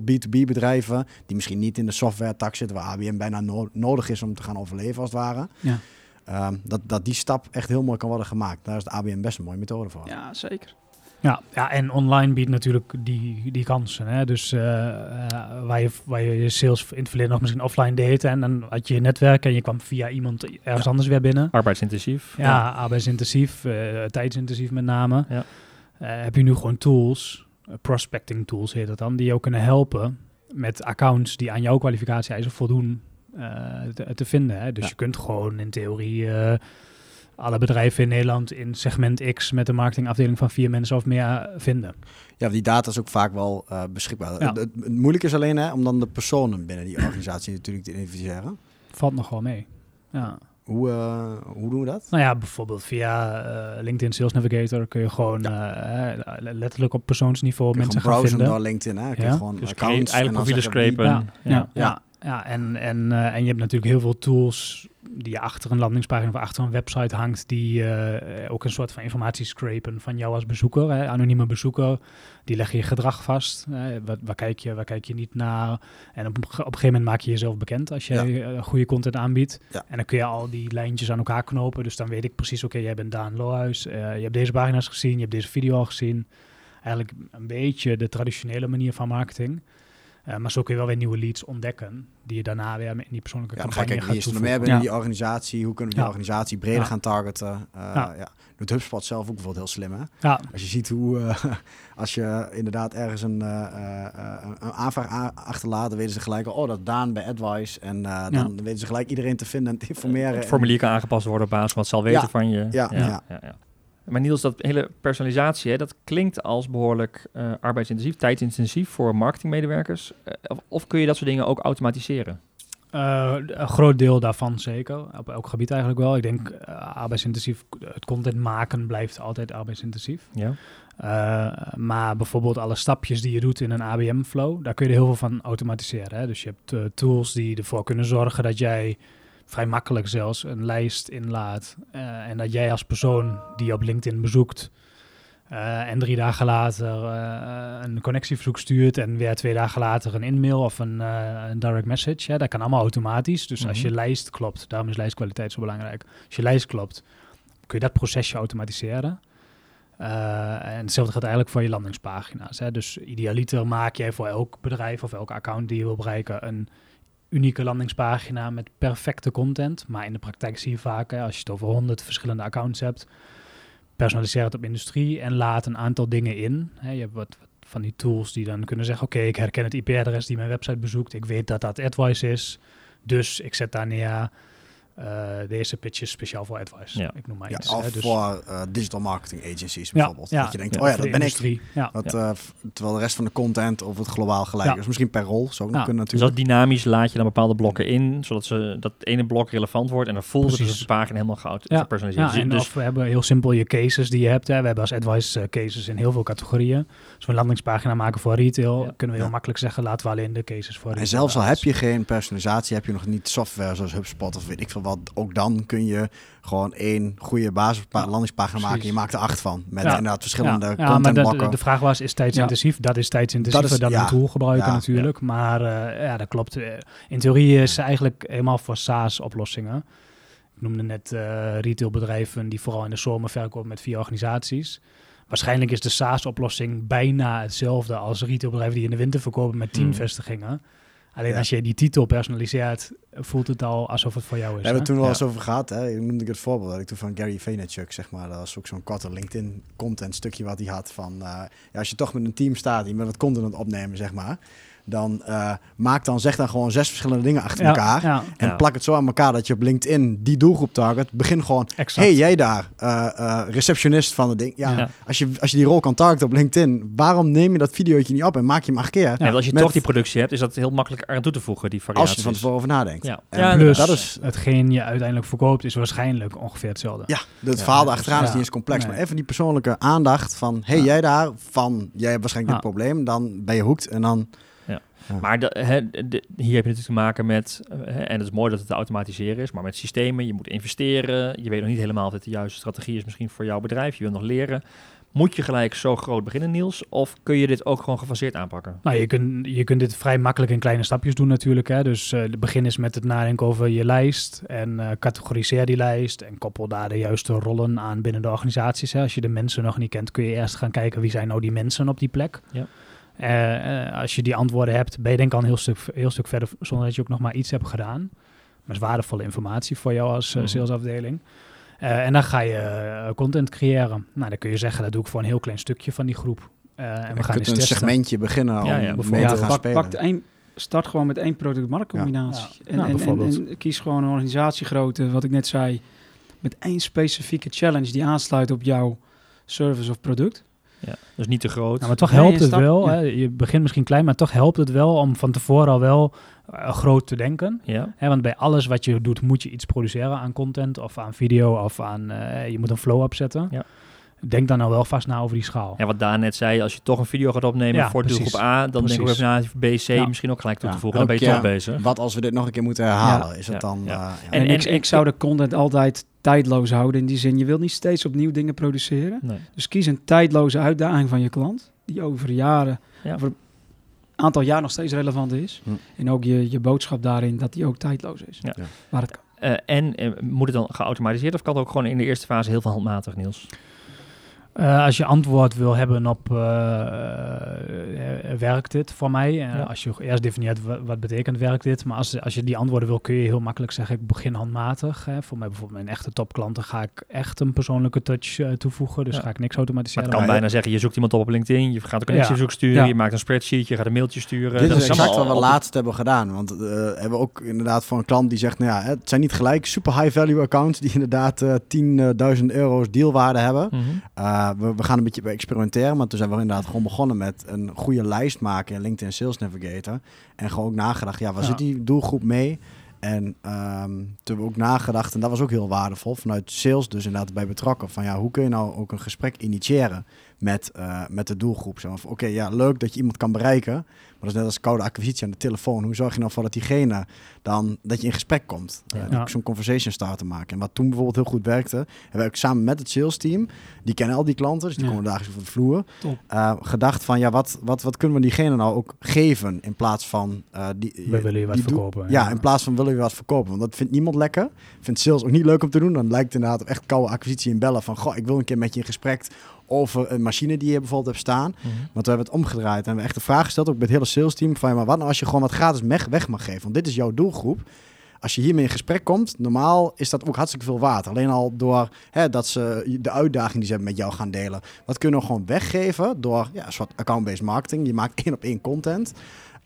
S2: B2B-bedrijven, die misschien niet in de software-tak zitten, waar ABM bijna no- nodig is om te gaan overleven als het ware,
S3: Ja.
S2: ehm, dat, dat die stap echt heel mooi kan worden gemaakt. Daar is de ABM best een mooie methode voor.
S3: Ja, zeker.
S4: Ja, ja, en online biedt natuurlijk die, die kansen. Hè? Dus eh, eh, waar, je, waar je je sales in het verleden nog misschien offline deed en dan had je je netwerk en je kwam via iemand ergens
S2: Ja.
S4: anders weer binnen.
S1: Arbeidsintensief.
S4: Ja, arbeidsintensief, eh, tijdsintensief met name.
S1: Ja.
S4: Eh, heb je nu gewoon tools, prospecting tools heet dat dan, die jou kunnen helpen met accounts die aan jouw kwalificatie-eisen voldoen eh, te, te vinden. Hè? Dus
S2: Ja.
S4: je kunt gewoon in theorie eh, alle bedrijven in Nederland in segment X met een marketingafdeling van vier mensen of meer eh, vinden.
S2: Ja, die data is ook vaak wel beschikbaar.
S4: Ja.
S2: Het, het, het moeilijke is alleen hè, om dan de personen binnen die organisatie natuurlijk te identificeren.
S4: Valt nog wel mee. Ja.
S2: Hoe, eh, hoe doen we dat?
S4: Nou ja, bijvoorbeeld via eh, LinkedIn Sales Navigator kun je gewoon eh, eh, letterlijk op persoonsniveau
S2: Kun je
S4: mensen
S2: gewoon
S4: gaan
S2: browsen
S4: vinden.
S2: door LinkedIn. Hè? Kun je
S4: Ja.
S2: gewoon
S1: Dus
S2: accounts
S1: eigenlijk profielen scrapen.
S4: Ja, ja,
S1: Ja.
S4: en, en, eh, en je hebt natuurlijk heel veel tools die je achter een landingspagina of achter een website hangt, die eh, ook een soort van informatie scrapen van jou als bezoeker, hè, anonieme bezoeker. Die leggen je gedrag vast. Hè, waar, kijk je, waar kijk je niet naar? En op, op een gegeven moment maak je jezelf bekend als je
S2: Ja.
S4: eh, goede content aanbiedt.
S2: Ja.
S4: En dan kun je al die lijntjes aan elkaar knopen. Dus dan weet ik precies, oké, jij bent Daan Lohuis. je hebt deze pagina's gezien, je hebt deze video al gezien. Eigenlijk een beetje de traditionele manier van marketing. Eh, maar zo kun je wel weer nieuwe leads ontdekken, die je daarna weer in die persoonlijke
S2: Ja, dan ga je
S4: campagne
S2: kijken, wie
S4: gaat
S2: is er nog meer binnen
S3: Ja.
S2: die organisatie? Hoe kunnen we die
S4: Ja.
S2: organisatie breder
S4: Ja.
S2: gaan targeten? Uh,
S4: Ja.
S2: ja. Doet HubSpot zelf ook bijvoorbeeld heel slim, hè?
S4: Ja,
S2: Als je ziet hoe, eh, als je inderdaad ergens een, eh, eh, eh, een aanvraag achterlaat, dan weten ze gelijk al, oh, dat is Daan bij Advice. En eh, dan weten ze gelijk iedereen te vinden en te informeren.
S1: Het formulier kan aangepast worden op basis van wat het zal weten
S2: Ja.
S1: van je.
S2: Ja,
S1: ja,
S2: ja.
S1: Maar Niels, dat hele personalisatie, hè, dat klinkt als behoorlijk eh, arbeidsintensief, tijdsintensief voor marketingmedewerkers. Eh, of, of kun je dat soort dingen ook automatiseren?
S4: Eh, een groot deel daarvan zeker. Op elk gebied eigenlijk wel. Ik denk arbeidsintensief, het content maken blijft altijd arbeidsintensief.
S1: Ja.
S4: Maar bijvoorbeeld alle stapjes die je doet in een ABM-flow, daar kun je er heel veel van automatiseren. Hè? Dus je hebt tools die ervoor kunnen zorgen dat jij vrij makkelijk zelfs een lijst inlaat. eh, en dat jij als persoon die je op LinkedIn bezoekt eh, en drie dagen later eh, een connectieverzoek stuurt en weer twee dagen later een e-mail of een, een direct message. Ja, dat kan allemaal automatisch. Dus als
S1: Mhm.
S4: je lijst klopt, daarom is lijstkwaliteit zo belangrijk. Als je lijst klopt, kun je dat procesje automatiseren. En hetzelfde gaat eigenlijk voor je landingspagina's. Hè. Dus idealiter maak jij voor elk bedrijf of elke account die je wil bereiken een unieke landingspagina met perfecte content. Maar in de praktijk zie je vaak, als je het over honderd verschillende accounts hebt, personaliseer het op industrie en laat een aantal dingen in. Je hebt wat, wat van die tools die dan kunnen zeggen, oké, ik herken het IP-adres die mijn website bezoekt. Ik weet dat dat AdWise is. Dus ik zet daar neer eh, deze pitches speciaal voor AdWise.
S1: Ja.
S4: Ik noem maar
S2: Ja,
S4: iets.
S2: of
S4: hè, dus-
S2: voor eh, digital marketing agencies
S4: ja,
S2: bijvoorbeeld.
S4: ja,
S2: dat je denkt,
S1: ja,
S2: oh ja, dat
S4: de
S2: ben ik.
S4: industrie. Ja.
S1: Ja.
S2: eh, f- terwijl de rest van de content of het globaal gelijk
S4: Ja.
S2: is. Misschien per rol, zou ook nog
S4: Ja.
S2: kunnen
S1: Dus
S2: natuurlijk.
S1: dat dynamisch laat je dan bepaalde blokken in, zodat ze, dat ene blok relevant wordt en dan voelt het dus
S4: Precies.
S1: de pagina helemaal goud
S4: Ja.
S1: gepersonaliseerd.
S4: Ja,
S1: Dus-
S4: en
S1: dus
S4: of we hebben heel simpel je cases die je hebt. Hè. We hebben als advice eh, cases in heel veel categorieën. Als we een landingspagina maken voor retail,
S1: Ja.
S4: kunnen we heel
S2: Ja.
S4: makkelijk zeggen, laten we alleen de cases voor
S2: En zelfs al heb je geen personalisatie, heb je nog niet software zoals HubSpot of weet ik veel wat. Ook dan kun je gewoon één goede basis
S4: Ja,
S2: landingspagina maken. Je maakt er acht van. Met
S4: Ja.
S2: inderdaad verschillende
S4: ja, ja, maar de, de, vraag was, is tijdsintensief? Dat is tijdsintensief
S2: Dat is-
S4: dan een tool gebruiken natuurlijk. Maar eh, ja, dat klopt. Eh, In theorie is eigenlijk helemaal voor SaaS-oplossingen. Ik noemde net eh, retailbedrijven die vooral in de zomer verkopen met vier organisaties. Waarschijnlijk is de SaaS-oplossing bijna hetzelfde als retailbedrijven die in de winter verkopen met tien
S1: Hmm.
S4: Alleen
S2: Ja.
S4: als je die titel personaliseert, voelt het al alsof het voor jou is.
S2: Hebben we
S4: hè?
S2: het toen wel
S1: Ja.
S2: eens over gehad. Hè? Ik noemde ik het voorbeeld dat ik toen van Gary Vaynerchuk, zeg maar. Dat was ook zo'n korte LinkedIn content stukje wat hij had van... eh, ja, als je toch met een team staat, die met wat content aan het opnemen, zeg maar. Dan eh, maak dan, zeg dan gewoon zes verschillende dingen achter
S4: Ja,
S2: elkaar.
S4: Ja,
S2: En
S1: Ja.
S2: plak het zo aan elkaar dat je op LinkedIn die doelgroep target. Begin gewoon,
S4: exact.
S2: hey jij daar, eh, eh, receptionist van het ding. Ja,
S1: Ja.
S2: Als, je, als je die rol kan targeten op LinkedIn, waarom neem je dat videootje niet op en maak je hem acht keer?
S1: Ja, want als je
S2: met-
S1: toch die productie hebt, is dat heel makkelijk eraan toe te voegen, die
S2: Als
S1: variaties.
S2: je er van tevoren over nadenkt.
S1: Ja.
S2: En
S1: Ja,
S4: Plus,
S2: dat is,
S4: hetgeen je uiteindelijk verkoopt is waarschijnlijk ongeveer hetzelfde.
S2: ja, het
S1: Ja,
S2: verhaal
S4: dus-
S2: achteraan is
S4: ja.
S2: niet eens complex.
S4: Nee.
S2: Maar even die persoonlijke aandacht van, hey
S4: Ja.
S2: jij daar, van jij hebt waarschijnlijk dit probleem, dan ben je hoekt en dan...
S1: Maar de, hè, de- hier heb je natuurlijk te maken met, eh, en het is mooi dat het te automatiseren is, maar met systemen, je moet investeren, je weet nog niet helemaal of het de juiste strategie is misschien voor jouw bedrijf, je wil nog leren. Moet je gelijk zo groot beginnen, Niels, of kun je dit ook gewoon gefaseerd aanpakken?
S4: Nou, je kunt, je kunt dit vrij makkelijk in kleine stapjes doen natuurlijk. Hè. Dus het begin is met het nadenken over je lijst en eh, categoriseer die lijst en koppel daar de juiste rollen aan binnen de organisaties. Hè. Als je de mensen nog niet kent, kun je eerst gaan kijken wie zijn nou die mensen op die plek.
S1: Ja.
S4: Eh, eh, als je die antwoorden hebt, ben je denk ik al een heel stuk, heel stuk verder zonder dat je ook nog maar iets hebt gedaan. Maar is waardevolle informatie voor jou als eh,
S1: Mhm.
S4: salesafdeling. Eh, en dan ga je content creëren. Nou, dan kun je zeggen, dat doe ik voor een heel klein stukje van die groep. Eh, en we
S2: je
S4: gaan
S2: kunt
S4: eens
S2: een
S4: testen.
S2: segmentje beginnen om
S1: ja,
S2: mee
S1: bijvoorbeeld.
S2: te gaan
S3: pak,
S2: spelen.
S3: pak één, start gewoon met één product-marktcombinatie.
S4: Ja.
S3: En, en, en, en kies gewoon een organisatiegrootte, wat ik net zei, met één specifieke challenge die aansluit op jouw service of product.
S1: Ja, dus niet te groot.
S4: Nou, maar toch helpt het wel.
S3: ja.
S4: Hè? Je begint misschien klein, maar toch helpt het wel om van tevoren al wel eh, groot te denken.
S1: ja,
S4: Hè? Want bij alles wat je doet, moet je iets produceren aan content of aan video of aan... eh, je moet een flow opzetten.
S1: Ja.
S4: denk dan nou wel vast na over die schaal.
S1: Ja, wat Daan net zei, als je toch een video gaat opnemen
S4: Ja,
S1: voor
S4: precies.
S1: doelgroep A, dan denk ik
S4: Precies.
S1: even na voor B, C
S4: Ja.
S1: misschien ook gelijk toe te voegen. Dan ben je toch bezig.
S2: Wat als we dit nog een keer moeten herhalen? Is het dan...
S1: ja.
S2: eh, ja.
S1: En-
S3: En, ik,
S1: en-
S3: ik zou de content altijd tijdloos houden. In die zin, je wilt niet steeds opnieuw dingen produceren.
S1: Nee.
S3: Dus kies een tijdloze uitdaging van je klant. Die over jaren,
S1: Ja.
S3: over een aantal jaar nog steeds relevant is.
S2: Hm.
S3: En ook je, je boodschap daarin, dat die ook tijdloos is.
S1: Ja.
S2: Ja.
S3: Waar het kan.
S1: Eh, en eh, moet het dan geautomatiseerd of kan het ook gewoon in de eerste fase heel veel handmatig, Niels?
S4: Eh, als je antwoord wil hebben op eh, eh, werkt dit voor mij? Eh,
S1: Ja.
S4: Als je eerst definieert wat, wat betekent werkt dit. Maar als, als je die antwoorden wil, kun je heel makkelijk zeggen ik begin handmatig. Hè. Voor mij bijvoorbeeld mijn echte topklanten ga ik echt een persoonlijke touch eh, toevoegen. Dus
S1: Ja.
S4: ga ik niks
S1: Maar
S4: automatiseren.
S1: het kan
S2: Maar-
S1: bijna zeggen, je zoekt iemand op op LinkedIn, je gaat een connectieverzoek sturen,
S3: Ja.
S1: je maakt een spreadsheet, je gaat een mailtje sturen.
S2: Dit
S1: Dat
S2: is exact wat we laatst hebben gedaan. Want eh hebben we ook inderdaad voor een klant die zegt... Nou ja, het zijn niet gelijk super high value accounts... die inderdaad eh 10.000 euro's dealwaarde hebben.
S1: Mhm.
S2: We, we gaan een beetje experimenteren, maar toen zijn we inderdaad gewoon begonnen met een goede lijst maken in LinkedIn Sales Navigator. En gewoon ook nagedacht, ja, waar
S4: Ja.
S2: zit die doelgroep mee? En ehm, toen hebben we ook nagedacht, en dat was ook heel waardevol, vanuit sales dus inderdaad bij betrokken. Van ja, hoe kun je nou ook een gesprek initiëren met, eh, met de doelgroep? Zo van, Oké, ja, leuk dat je iemand kan bereiken, dat is net als koude acquisitie aan de telefoon. Hoe zorg je nou voor dat diegene dan, dat je in gesprek komt?
S1: Ja.
S4: Ja.
S2: Zo'n conversation starter maken. En wat toen bijvoorbeeld heel goed werkte, hebben we ook samen met het sales team, die kennen al die klanten, dus die komen dagelijks over de vloer, eh, gedacht van ja, wat, wat, wat kunnen we diegene nou ook geven in plaats van eh, die.
S4: We willen je wat verkopen.
S2: ja, in plaats van willen we wat verkopen. Want dat vindt niemand lekker. Vindt sales ook niet leuk om te doen. Dan lijkt het inderdaad op echt koude acquisitie in bellen. Van, goh, ik wil een keer met je in gesprek over een machine die je bijvoorbeeld hebt staan.
S1: Mhm.
S2: Want we hebben het omgedraaid en we hebben echt de vraag gesteld, ook bij het hele sales team, van ja, maar wat nou als je gewoon wat gratis weg, weg mag geven? Want dit is jouw doelgroep. Als je hiermee in gesprek komt, normaal is dat ook hartstikke veel waard. Alleen al door hè, dat ze de uitdaging die ze hebben met jou gaan delen. Wat kunnen we gewoon weggeven door ja, een soort account-based marketing. Je maakt één op één content.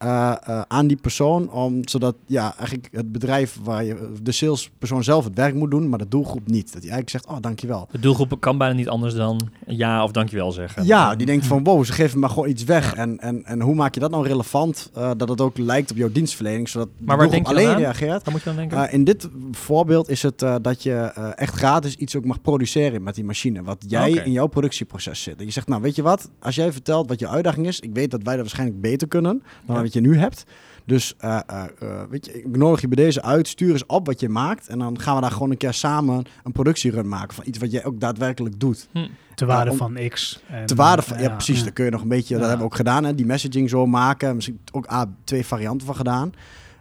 S2: Eh, eh, aan die persoon, om, zodat ja, eigenlijk het bedrijf waar je de salespersoon zelf het werk moet doen, maar de doelgroep niet. Dat hij eigenlijk zegt, oh dankjewel.
S1: De doelgroep kan bijna niet anders dan ja of dankjewel zeggen.
S2: Ja, die denkt van wow, ze geven me gewoon iets weg. En, en, en hoe maak je dat nou relevant? eh, dat het ook lijkt op jouw dienstverlening, zodat
S1: Maar waar
S2: doelgroep
S1: denk je dan
S2: alleen
S1: aan?
S2: reageert.
S1: Waar moet je dan denken?
S2: In dit voorbeeld is het dat je echt gratis iets ook mag produceren met die machine. Wat jij in jouw productieproces zit. En je zegt, nou weet je wat, als jij vertelt wat je uitdaging is, ik weet dat wij dat waarschijnlijk beter kunnen dan
S1: Ja.
S2: Wat je nu hebt. Dus eh, eh, eh, weet je, ik nodig je bij deze uit, stuur eens op wat je maakt. En dan gaan we daar gewoon een keer samen een productierun maken van iets wat jij ook daadwerkelijk doet.
S4: Te waarde
S2: om-
S4: van X. En,
S2: Te waarde van, ja, precies.
S3: ja.
S2: Dan kun je nog een beetje, dat hebben we ook gedaan, hè, die messaging zo maken. Misschien ook A, twee varianten van gedaan.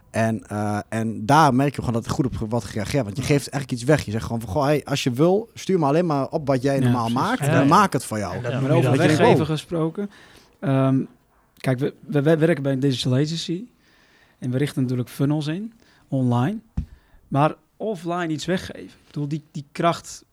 S2: En, eh, en daar merk je gewoon dat er goed op wordt gereageerd. Want je geeft eigenlijk iets weg. Je zegt gewoon van, goh, hey, als je wil, stuur me alleen maar op wat jij normaal maakt.
S4: Ja,
S2: en dan
S4: ja.
S2: maak het voor jou.
S4: En dat
S3: over
S2: dat
S3: weggeven gesproken. Ehm, kijk, we, we, we werken bij een digital agency. En we richten natuurlijk funnels in, online. Maar offline iets weggeven. Ik bedoel, die, die kracht,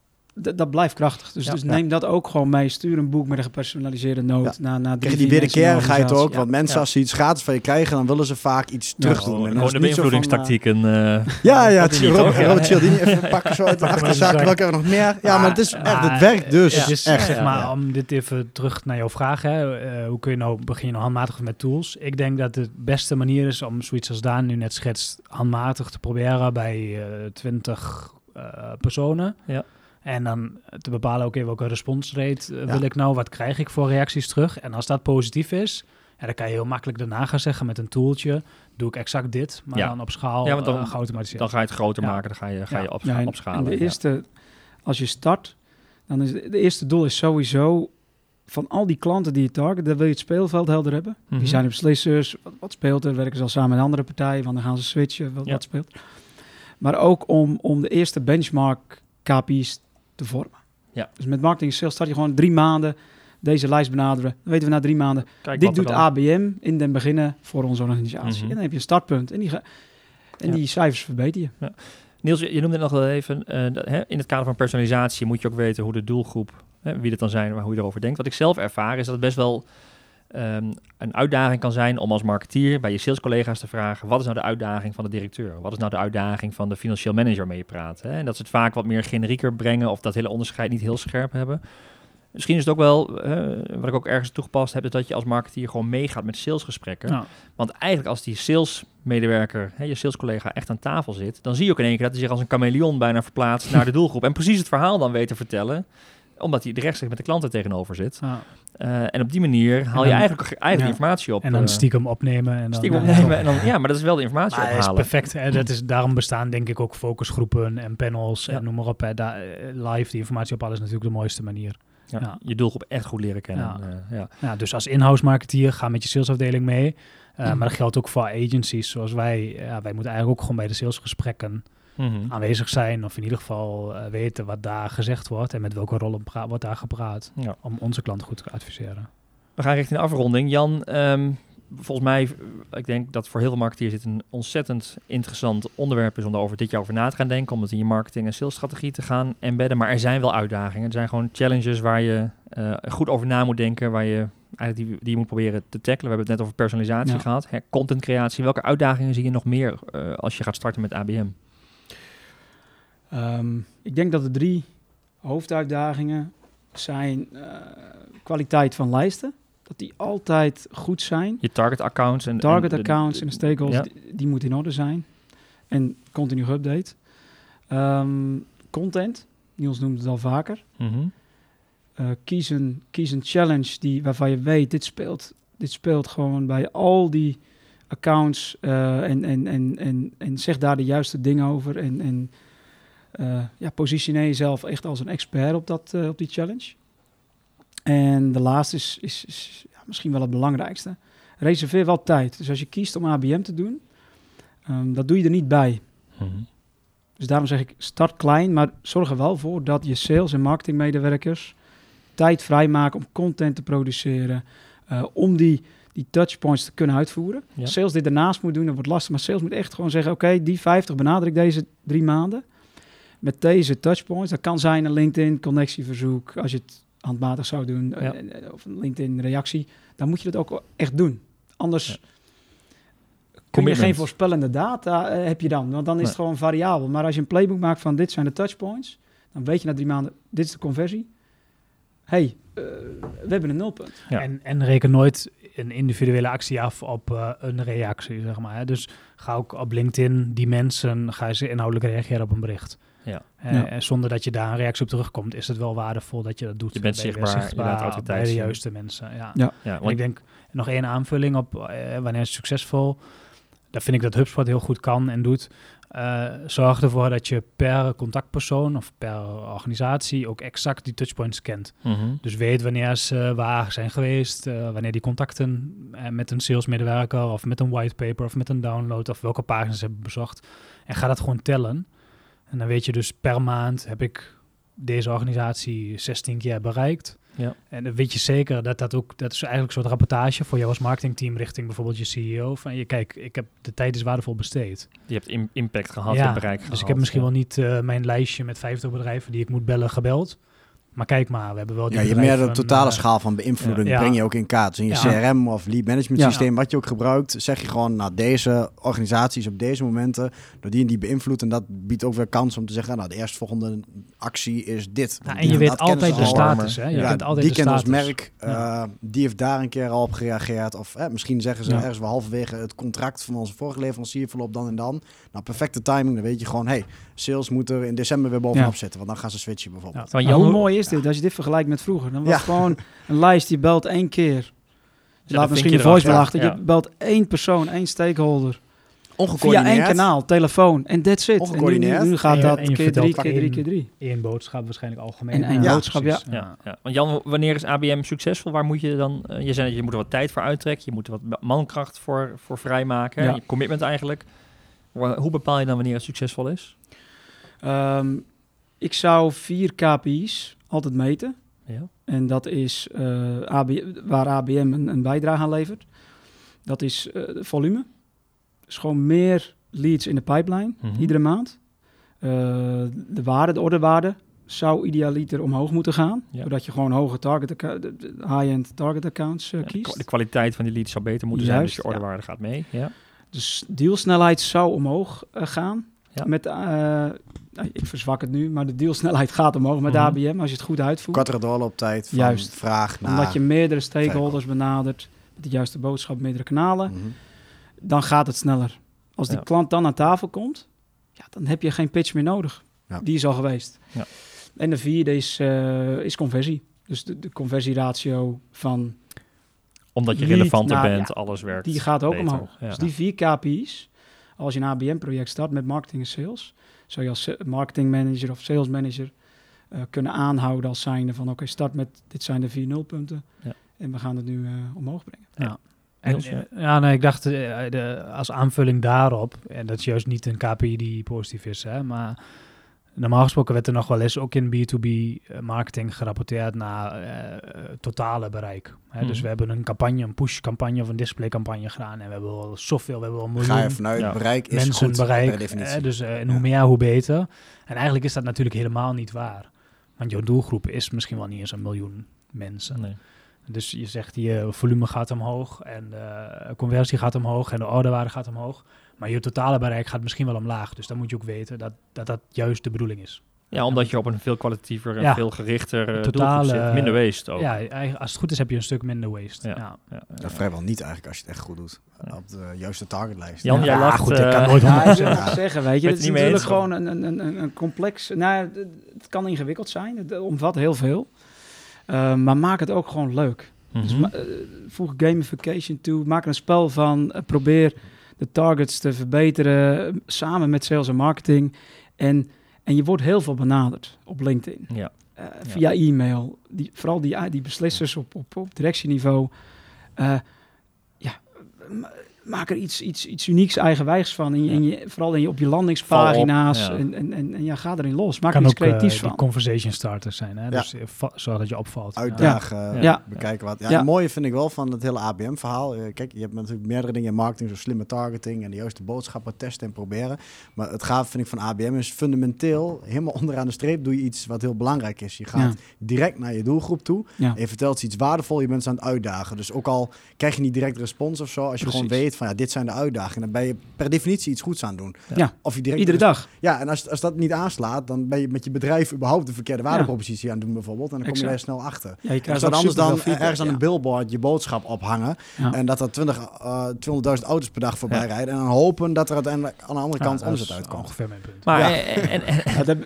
S3: dat blijft krachtig. Dus,
S1: Ja.
S3: dus
S2: Ja.
S3: neem dat ook gewoon mee. Stuur een boek met een gepersonaliseerde noot
S2: Ja.
S3: naar, naar
S2: Krijg je die
S3: de
S2: wederkerigheid ook. Want mensen,
S1: Ja.
S2: als ze iets gratis van je krijgen, dan willen ze vaak iets terug doen.
S1: Gewoon, de
S2: zo van, eh,
S1: beïnvloedingstactieken. eh,
S2: Ja, ja, het
S1: niet,
S2: Robert,
S1: toch? Ja,
S2: Robert
S1: ja.
S2: Cialdini even pakken zo uit de achterzak. Welke we nog meer? Ja, maar het is echt, het werkt dus.
S1: Ja.
S4: Het is
S2: echt.
S4: maar, om dit even terug naar jouw vraag, hè, eh, hoe kun je nou begin je nou handmatig met tools? Ik denk dat de beste manier is om zoiets als Daan nu net schetst, handmatig te proberen bij eh 20 eh, personen.
S1: Ja.
S4: En dan te bepalen, oké, welke responsrate eh,
S2: Ja.
S4: wil ik nou? Wat krijg ik voor reacties terug? En als dat positief is, ja, dan kan je heel makkelijk daarna gaan zeggen met een tooltje, doe ik exact dit, maar
S1: Ja.
S4: dan op schaal
S1: Ja, want dan-
S4: eh, geautomatiseerd.
S1: dan ga je het groter
S4: Ja.
S1: maken, dan ga je, ga
S4: Ja.
S1: je op,
S3: Ja, en-
S1: opschalen.
S3: En de
S1: ja.
S3: eerste, als je start, dan is het de eerste doel is sowieso van al die klanten die je target, dan wil je het speelveld helder hebben.
S1: Mhm.
S3: Die zijn de beslissers. Wat, wat speelt er? Werken ze al samen met andere partijen? Want dan gaan ze switchen. Wat,
S1: Ja.
S3: wat speelt? Maar ook om, om de eerste benchmark KPI's te vormen.
S1: Ja.
S3: Dus met marketing en sales start je gewoon drie maanden deze lijst benaderen. Dan weten we na drie maanden.
S1: Kijk
S3: dit doet
S1: dan-
S3: ABM in den beginnen voor onze organisatie.
S1: Mhm.
S3: En dan heb je een startpunt. En die, ga- en
S1: Ja.
S3: die cijfers verbeter je.
S1: Niels, je noemde het nog wel even. eh, dat, hè, in het kader van personalisatie moet je ook weten hoe de doelgroep, hè, wie het dan zijn, maar hoe je erover denkt. Wat ik zelf ervaar is dat het best wel ehm, een uitdaging kan zijn om als marketeer bij je salescollega's te vragen: wat is nou de uitdaging van de directeur? Wat is nou de uitdaging van de financieel manager mee je praat? Hè? En dat ze het vaak wat meer generieker brengen of dat hele onderscheid niet heel scherp hebben. Misschien is het ook wel, eh, wat ik ook ergens toegepast heb, is dat je als marketeer gewoon meegaat met salesgesprekken. Want eigenlijk als die salesmedewerker, hè, je salescollega, echt aan tafel zit, dan zie je ook in één keer dat hij zich als een chameleon bijna verplaatst naar de doelgroep. En precies het verhaal dan weet te vertellen Omdat hij rechtstreeks met de klanten tegenover zit.
S4: Ja.
S1: Eh, en op die manier haal je eigenlijk, eigenlijk
S3: Ja.
S1: informatie op.
S4: En dan
S1: eh,
S4: stiekem opnemen. En dan,
S1: stiekem
S4: ja,
S1: opnemen. En dan, ja, maar dat is wel de informatie
S4: Maar is perfect. Hè? Dat is, daarom bestaan denk ik ook focusgroepen en panels
S1: Ja.
S4: en noem maar op. Hè? Daar, eh, live die informatie ophalen is natuurlijk de mooiste manier.
S1: Je doelgroep echt goed leren kennen.
S4: Ja. Dus als in-house marketeer ga met je salesafdeling mee.
S3: Mhm.
S4: Maar dat geldt ook voor agencies zoals wij. Ja, wij moeten eigenlijk ook gewoon bij de salesgesprekken
S1: Mhm.
S4: aanwezig zijn. Of in ieder geval eh, weten wat daar gezegd wordt en met welke rollen pra- wordt daar gepraat.
S1: Ja.
S4: Om onze klanten goed te adviseren.
S1: We gaan richting de afronding. Jan, ehm, volgens mij, ik denk dat voor heel veel marketeers dit een ontzettend interessant onderwerp is om daarover dit jaar over na te gaan denken. Om het in je marketing en salesstrategie te gaan embedden. Maar er zijn wel uitdagingen. Er zijn gewoon challenges waar je eh, goed over na moet denken. Waar je eigenlijk die, die je moet proberen te tackelen. We hebben het net over personalisatie
S3: Ja.
S1: gehad. Hè, content creatie. Welke uitdagingen zie je nog meer eh, als je gaat starten met ABM?
S3: Ehm, ik denk dat de drie hoofduitdagingen zijn eh, kwaliteit van lijsten. Dat die altijd goed zijn.
S1: Je target accounts en
S3: Target
S1: en de-
S3: accounts en de stakeholders,
S1: Ja.
S3: die, die moeten in orde zijn. En continu update. Ehm, content, Niels noemde het al vaker.
S1: Mhm.
S3: Eh, kies, een, kies een challenge die, waarvan je weet, dit speelt, dit speelt gewoon bij al die accounts. eh, en, en, en, en, en zeg daar de juiste dingen over. En, en eh, ja, positioneer jezelf echt als een expert op, dat, eh, op die challenge. En de laatste is, is, is ja, misschien wel het belangrijkste. Reserveer wel tijd. Dus als je kiest om ABM te doen, ehm, dat doe je er niet bij.
S1: Mhm.
S3: Dus daarom zeg ik, start klein, maar zorg er wel voor dat je sales- en marketingmedewerkers tijd vrijmaken om content te produceren, eh, om die, die touchpoints te kunnen uitvoeren.
S1: Ja.
S3: Sales dit daarnaast moet doen, dat wordt lastig, maar sales moet echt gewoon zeggen, oké, die 50 benader ik deze drie maanden met deze touchpoints. Dat kan zijn een LinkedIn connectieverzoek, als je het handmatig zou doen,
S1: Ja.
S3: eh, eh, of een LinkedIn reactie, dan moet je dat ook echt doen. Anders
S1: Ja.
S3: kun je geen voorspellende data eh, heb je dan, want dan is
S1: Nee.
S3: het gewoon variabel. Maar als je een playbook maakt van dit zijn de touchpoints, dan weet je na drie maanden, dit is de conversie. hey, we hebben een nulpunt.
S1: Ja.
S4: En, en reken nooit een individuele actie af op een reactie, zeg maar. Hè. Dus ga ook op LinkedIn die mensen, ga ze inhoudelijk reageren op een bericht.
S1: Ja.
S4: Eh,
S3: Ja.
S4: en zonder dat je daar een reactie op terugkomt, is het wel waardevol dat je dat doet.
S1: Je bent zichtbaar, je
S4: bij de juiste mensen. Ja.
S3: Ja.
S1: Want
S4: ik denk nog één aanvulling op eh, wanneer het succesvol. Daar vind ik dat HubSpot heel goed kan en doet. Eh, zorg ervoor dat je per contactpersoon of per organisatie ook exact die touchpoints kent.
S1: Mhm.
S4: Dus weet wanneer ze waar zijn geweest, wanneer die contacten met een salesmedewerker of met een whitepaper of met een download of welke pagina's ze hebben bezocht. En ga dat gewoon tellen. En dan weet je dus per maand heb ik deze organisatie 16 keer bereikt.
S1: Ja.
S4: En dan weet je zeker dat dat ook, dat is eigenlijk een soort rapportage voor jou als marketingteam richting bijvoorbeeld je CEO. Van je, kijk, ik heb de tijd is waardevol besteed.
S1: Je hebt im- impact gehad,
S4: Ja,
S1: bereik
S4: dus
S1: gehad.
S4: ik heb misschien
S1: ja.
S4: wel niet eh, mijn lijstje met 50 bedrijven die ik moet bellen gebeld. Maar kijk maar, we hebben wel die
S2: Ja, je meer de totale
S4: eh,
S2: schaal van beïnvloeding
S4: ja.
S2: breng je ook in kaart. Dus in je
S4: Ja.
S2: CRM of lead management
S3: Ja.
S2: systeem, wat je ook gebruikt, zeg je gewoon, nou deze organisaties op deze momenten, door die en die beïnvloed. En dat biedt ook weer kans om te zeggen, nou de eerstvolgende actie is dit.
S4: Ja, en
S2: die
S4: je weet altijd de
S2: al.
S4: status. Hè? Je
S2: Ja,
S4: kent altijd
S2: die
S4: de status.
S2: merk,
S4: Ja.
S2: eh, die heeft daar een keer al op gereageerd. Of eh, misschien zeggen ze
S3: Ja.
S2: ergens wel halverwege het contract van onze vorige leverancier verloopt dan en dan. Nou, perfecte timing, dan weet je gewoon, hey, sales moet er in december weer bovenop
S3: Ja.
S2: zitten. Want dan gaan ze switchen bijvoorbeeld.
S1: Maar
S3: Maar hoe- mooi is dit als je dit vergelijkt met vroeger? Dan was
S2: Ja.
S3: het gewoon een lijst, je belt één keer.
S1: Ja,
S3: Je laat misschien
S1: je
S3: voicemail
S1: erachter,
S3: achter. Je belt één persoon, één stakeholder. Via één kanaal, telefoon. En that's it. En nu, nu,
S2: Ongecoördineerd.
S3: nu gaat
S4: En je-
S3: dat
S4: en je
S3: keer drie, keer drie,
S4: één-
S3: keer drie.
S4: Eén boodschap waarschijnlijk algemeen.
S3: En één boodschap,
S4: precies.
S1: Ja, ja. Want Jan, wanneer is ABM succesvol? Waar moet je dan... eh, je zei dat je moet er wat tijd voor uittrekken. Je moet er wat mankracht voor, voor vrijmaken.
S3: Ja.
S1: Je commitment eigenlijk. Hoe bepaal je dan wanneer het succesvol is?
S3: Ehm, ik zou vier KPI's altijd meten.
S1: Ja.
S3: En dat is eh, AB, waar ABM een, een bijdrage aan levert. Dat is de volume. Dus gewoon meer leads in de pipeline
S1: Mhm.
S3: iedere maand. Eh, de waarde, de orderwaarde zou idealiter omhoog moeten gaan.
S1: Ja.
S3: Zodat je gewoon hoge target high-end target accounts
S1: Ja,
S3: kiest.
S1: De kwaliteit van die leads zou beter moeten zijn, dus je orderwaarde gaat mee. Ja.
S3: Dus dealsnelheid zou omhoog gaan.
S1: Ja.
S3: Met, eh, nou, ik verzwak het nu, maar de dealsnelheid gaat omhoog met
S1: Mhm.
S3: ABM als je het goed uitvoert.
S2: Kortere doorlooptijd van
S3: Juist.
S2: vraag naar...
S3: Omdat je meerdere stakeholders benadert, met de juiste boodschap, meerdere kanalen,
S2: Mhm.
S3: dan gaat het sneller. Als die
S1: Ja.
S3: klant dan aan tafel komt, ja, dan heb je geen pitch meer nodig.
S2: Ja.
S3: Die is al geweest.
S1: Ja.
S3: En de vierde is, eh, is conversie. Dus de, de conversieratio van
S1: Omdat je
S3: Lead
S1: relevanter bent,
S3: ja,
S1: alles werkt.
S3: die gaat ook
S1: beter.
S3: omhoog.
S1: Ja.
S3: Dus die vier KPI's, als je een ABM-project start met marketing en sales, zou je als marketingmanager of salesmanager eh kunnen aanhouden als zijnde van oké, start met dit zijn de vier nulpunten
S1: Ja.
S3: en we gaan het nu eh, omhoog brengen.
S4: Ja. En,
S1: Niels, ja.
S4: eh, ja, nee, ik dacht eh, de, als aanvulling daarop, en dat is juist niet een KPI die positief is, hè, maar normaal gesproken werd er nog wel eens ook in B2B eh, marketing gerapporteerd naar eh, eh, totale bereik. Hè. Dus
S1: Mhm.
S4: we hebben een campagne, een push-campagne of een display-campagne gedaan en we hebben wel zoveel, we hebben
S2: Ga je
S4: miljoen
S2: vanuit
S1: Ja.
S2: bereik is
S4: mensen
S2: goed
S4: bereik.
S2: per definitie.
S4: hè, dus en
S2: Ja.
S4: hoe meer, hoe beter. En eigenlijk is dat natuurlijk helemaal niet waar. Want jouw doelgroep is misschien wel niet eens een miljoen mensen.
S1: Nee.
S4: Dus je zegt je volume gaat omhoog en de conversie gaat omhoog en de orderwaarde gaat omhoog. Maar je totale bereik gaat misschien wel omlaag. Dus dan moet je ook weten dat dat, dat juist de bedoeling is.
S1: Ja, omdat je op een veel kwalitatiever en
S4: Ja.
S1: veel gerichter uh,
S4: Totale,
S1: doelgroep zit. Minder waste ook.
S4: Ja, eigenlijk- als het goed is heb je een stuk minder waste.
S1: Ja.
S4: Ja.
S1: Ja, ja.
S2: Ja, vrijwel niet eigenlijk als je het echt goed doet. Op de juiste targetlijst.
S1: Jan,
S2: Ja.
S1: jij
S4: Ja,
S1: lacht.
S4: goed, ik
S1: eh,
S4: kan nooit
S3: Ja, ik wil
S4: 100%.
S3: nog zeggen, weet je, het is
S1: het niet mee
S3: natuurlijk gewoon een, een, een, een complex... Nou, het- kan ingewikkeld zijn, het omvat heel veel. Eh, maar maak het ook gewoon leuk. Dus
S1: mhm.
S3: eh, voeg gamification toe, maak er een spel van, eh, probeer de targets te verbeteren samen met sales en marketing. En, en je wordt heel veel benaderd op LinkedIn,
S1: ja.
S3: eh, via e-mail. Die, vooral die, die beslissers op, op, op directieniveau. Eh, ja, maak er iets, iets, iets unieks, eigenwijs van. In je,
S1: Ja.
S3: in je, vooral in je, op je landingspagina's.
S1: Val op, ja.
S3: En, en, en, en ja, ga erin los. Maak
S4: kan
S3: er iets
S4: ook eh,
S3: creatiefs van.
S4: conversation starters zijn. Hè?
S2: Ja.
S4: Dus eh, va- zorg dat je opvalt. Ja.
S2: Uitdagen,
S1: Ja.
S3: Ja.
S2: bekijken wat. Ja,
S3: Ja.
S2: Het mooie vind ik wel van het hele ABM-verhaal. eh, kijk, je hebt natuurlijk meerdere dingen in marketing, zoals slimme targeting en de juiste boodschappen testen en proberen. Maar het gaaf vind ik van ABM is fundamenteel, helemaal onderaan de streep doe je iets wat heel belangrijk is. Je gaat
S3: Ja.
S2: direct naar je doelgroep toe
S3: Ja.
S2: en je vertelt ze iets waardevol, je bent ze aan het uitdagen. Dus ook al krijg je niet direct respons of zo, als je
S3: Precies.
S2: gewoon weet van ja, dit zijn de uitdagingen, dan ben je per definitie iets goeds aan het doen.
S3: Ja.
S2: Of je direct
S3: Iedere dag.
S2: Ja, en als, als dat niet aanslaat, dan ben je met je bedrijf überhaupt de verkeerde
S3: Ja.
S2: waardepropositie aan het doen bijvoorbeeld. En dan kom je daar snel achter.
S3: Ja, je krijgt
S2: dat
S3: ook
S2: anders dan ergens aan
S3: ja.
S2: een billboard je boodschap ophangen.
S3: Ja.
S2: En dat er 20, eh 200.000 auto's per dag voorbij rijden. En dan hopen dat er uiteindelijk aan de andere kant
S4: dat
S2: omzet
S4: is
S2: uitkomt.
S4: ongeveer mijn punt.
S1: Maar
S2: Ja.
S1: en, en, en-
S3: Ja, dat-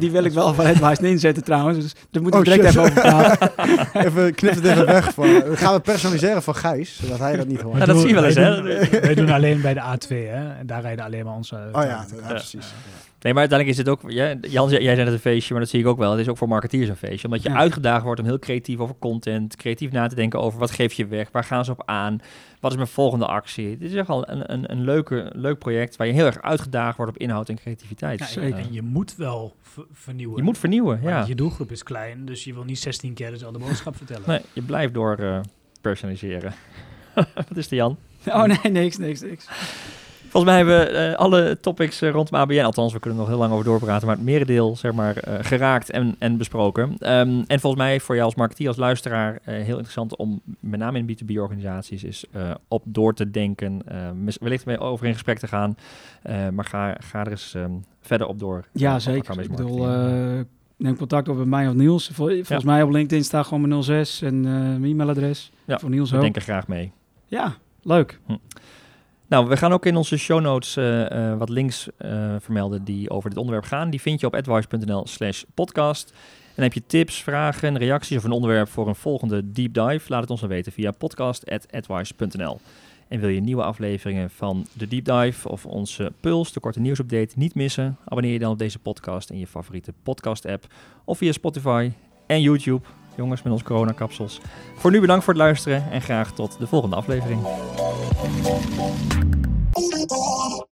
S3: die wil ik wel van het wijs inzetten trouwens. Dus daar moeten we
S2: Oh,
S3: direct
S2: shit.
S3: even over praten.
S2: Even knip het even weg. Voor, gaan we personaliseren voor Gijs, zodat hij dat niet hoort.
S1: Ja, dat zie je wel eens, hè?
S4: Wij doen alleen bij de A2, hè. En daar rijden alleen maar onze...
S2: Oh ja, precies.
S1: Nee, maar uiteindelijk is het ook... Ja, Jan, jij zei net een feestje, maar dat zie ik ook wel. Het is ook voor marketeers een feestje. Omdat je
S3: Ja.
S1: uitgedaagd wordt om heel creatief over content, creatief na te denken over wat geef je weg, waar gaan ze op aan, wat is mijn volgende actie. Dit is echt wel een, een, een leuke, leuk project waar je heel erg uitgedaagd wordt op inhoud en creativiteit.
S4: Ja,
S3: Zeker.
S4: En je moet wel ver- vernieuwen.
S1: Je moet vernieuwen,
S4: Want
S1: ja.
S4: Je doelgroep is klein, dus je wil niet 16 keer dezelfde boodschap vertellen.
S1: Nee, je blijft door eh, personaliseren. wat is de Jan?
S3: Oh nee, niks, niks, niks.
S1: Volgens mij hebben we eh, alle topics eh, rondom ABN, althans we kunnen er nog heel lang over doorpraten, maar het merendeel zeg maar, eh, geraakt en, en besproken. Ehm, en volgens mij voor jou als marketeer, als luisteraar, heel interessant om met name in B2B-organisaties is eh, op door te denken, wellicht mee over in gesprek te gaan, maar ga, ga er eens ehm, verder op door.
S3: Ja, zeker. Ik bedoel, neem contact op met mij of Niels. Vol- Volgens mij op LinkedIn staat gewoon mijn 06 en mijn e-mailadres.
S1: Ja,
S3: voor Niels
S1: we
S3: ook.
S1: denken graag mee.
S3: Ja, leuk.
S1: Nou, we gaan ook in onze show notes eh, eh, wat links eh, vermelden die over dit onderwerp gaan. Die vind je op advice.nl slash podcast. En heb je tips, vragen, reacties of een onderwerp voor een volgende deep dive? Laat het ons dan weten via podcast.advice.nl. En wil je nieuwe afleveringen van de deep dive of onze Puls, de korte nieuwsupdate, niet missen? Abonneer je dan op deze podcast in je favoriete podcast app of via Spotify en YouTube jongens met ons coronakapsels. Voor nu bedankt voor het luisteren en graag tot de volgende aflevering.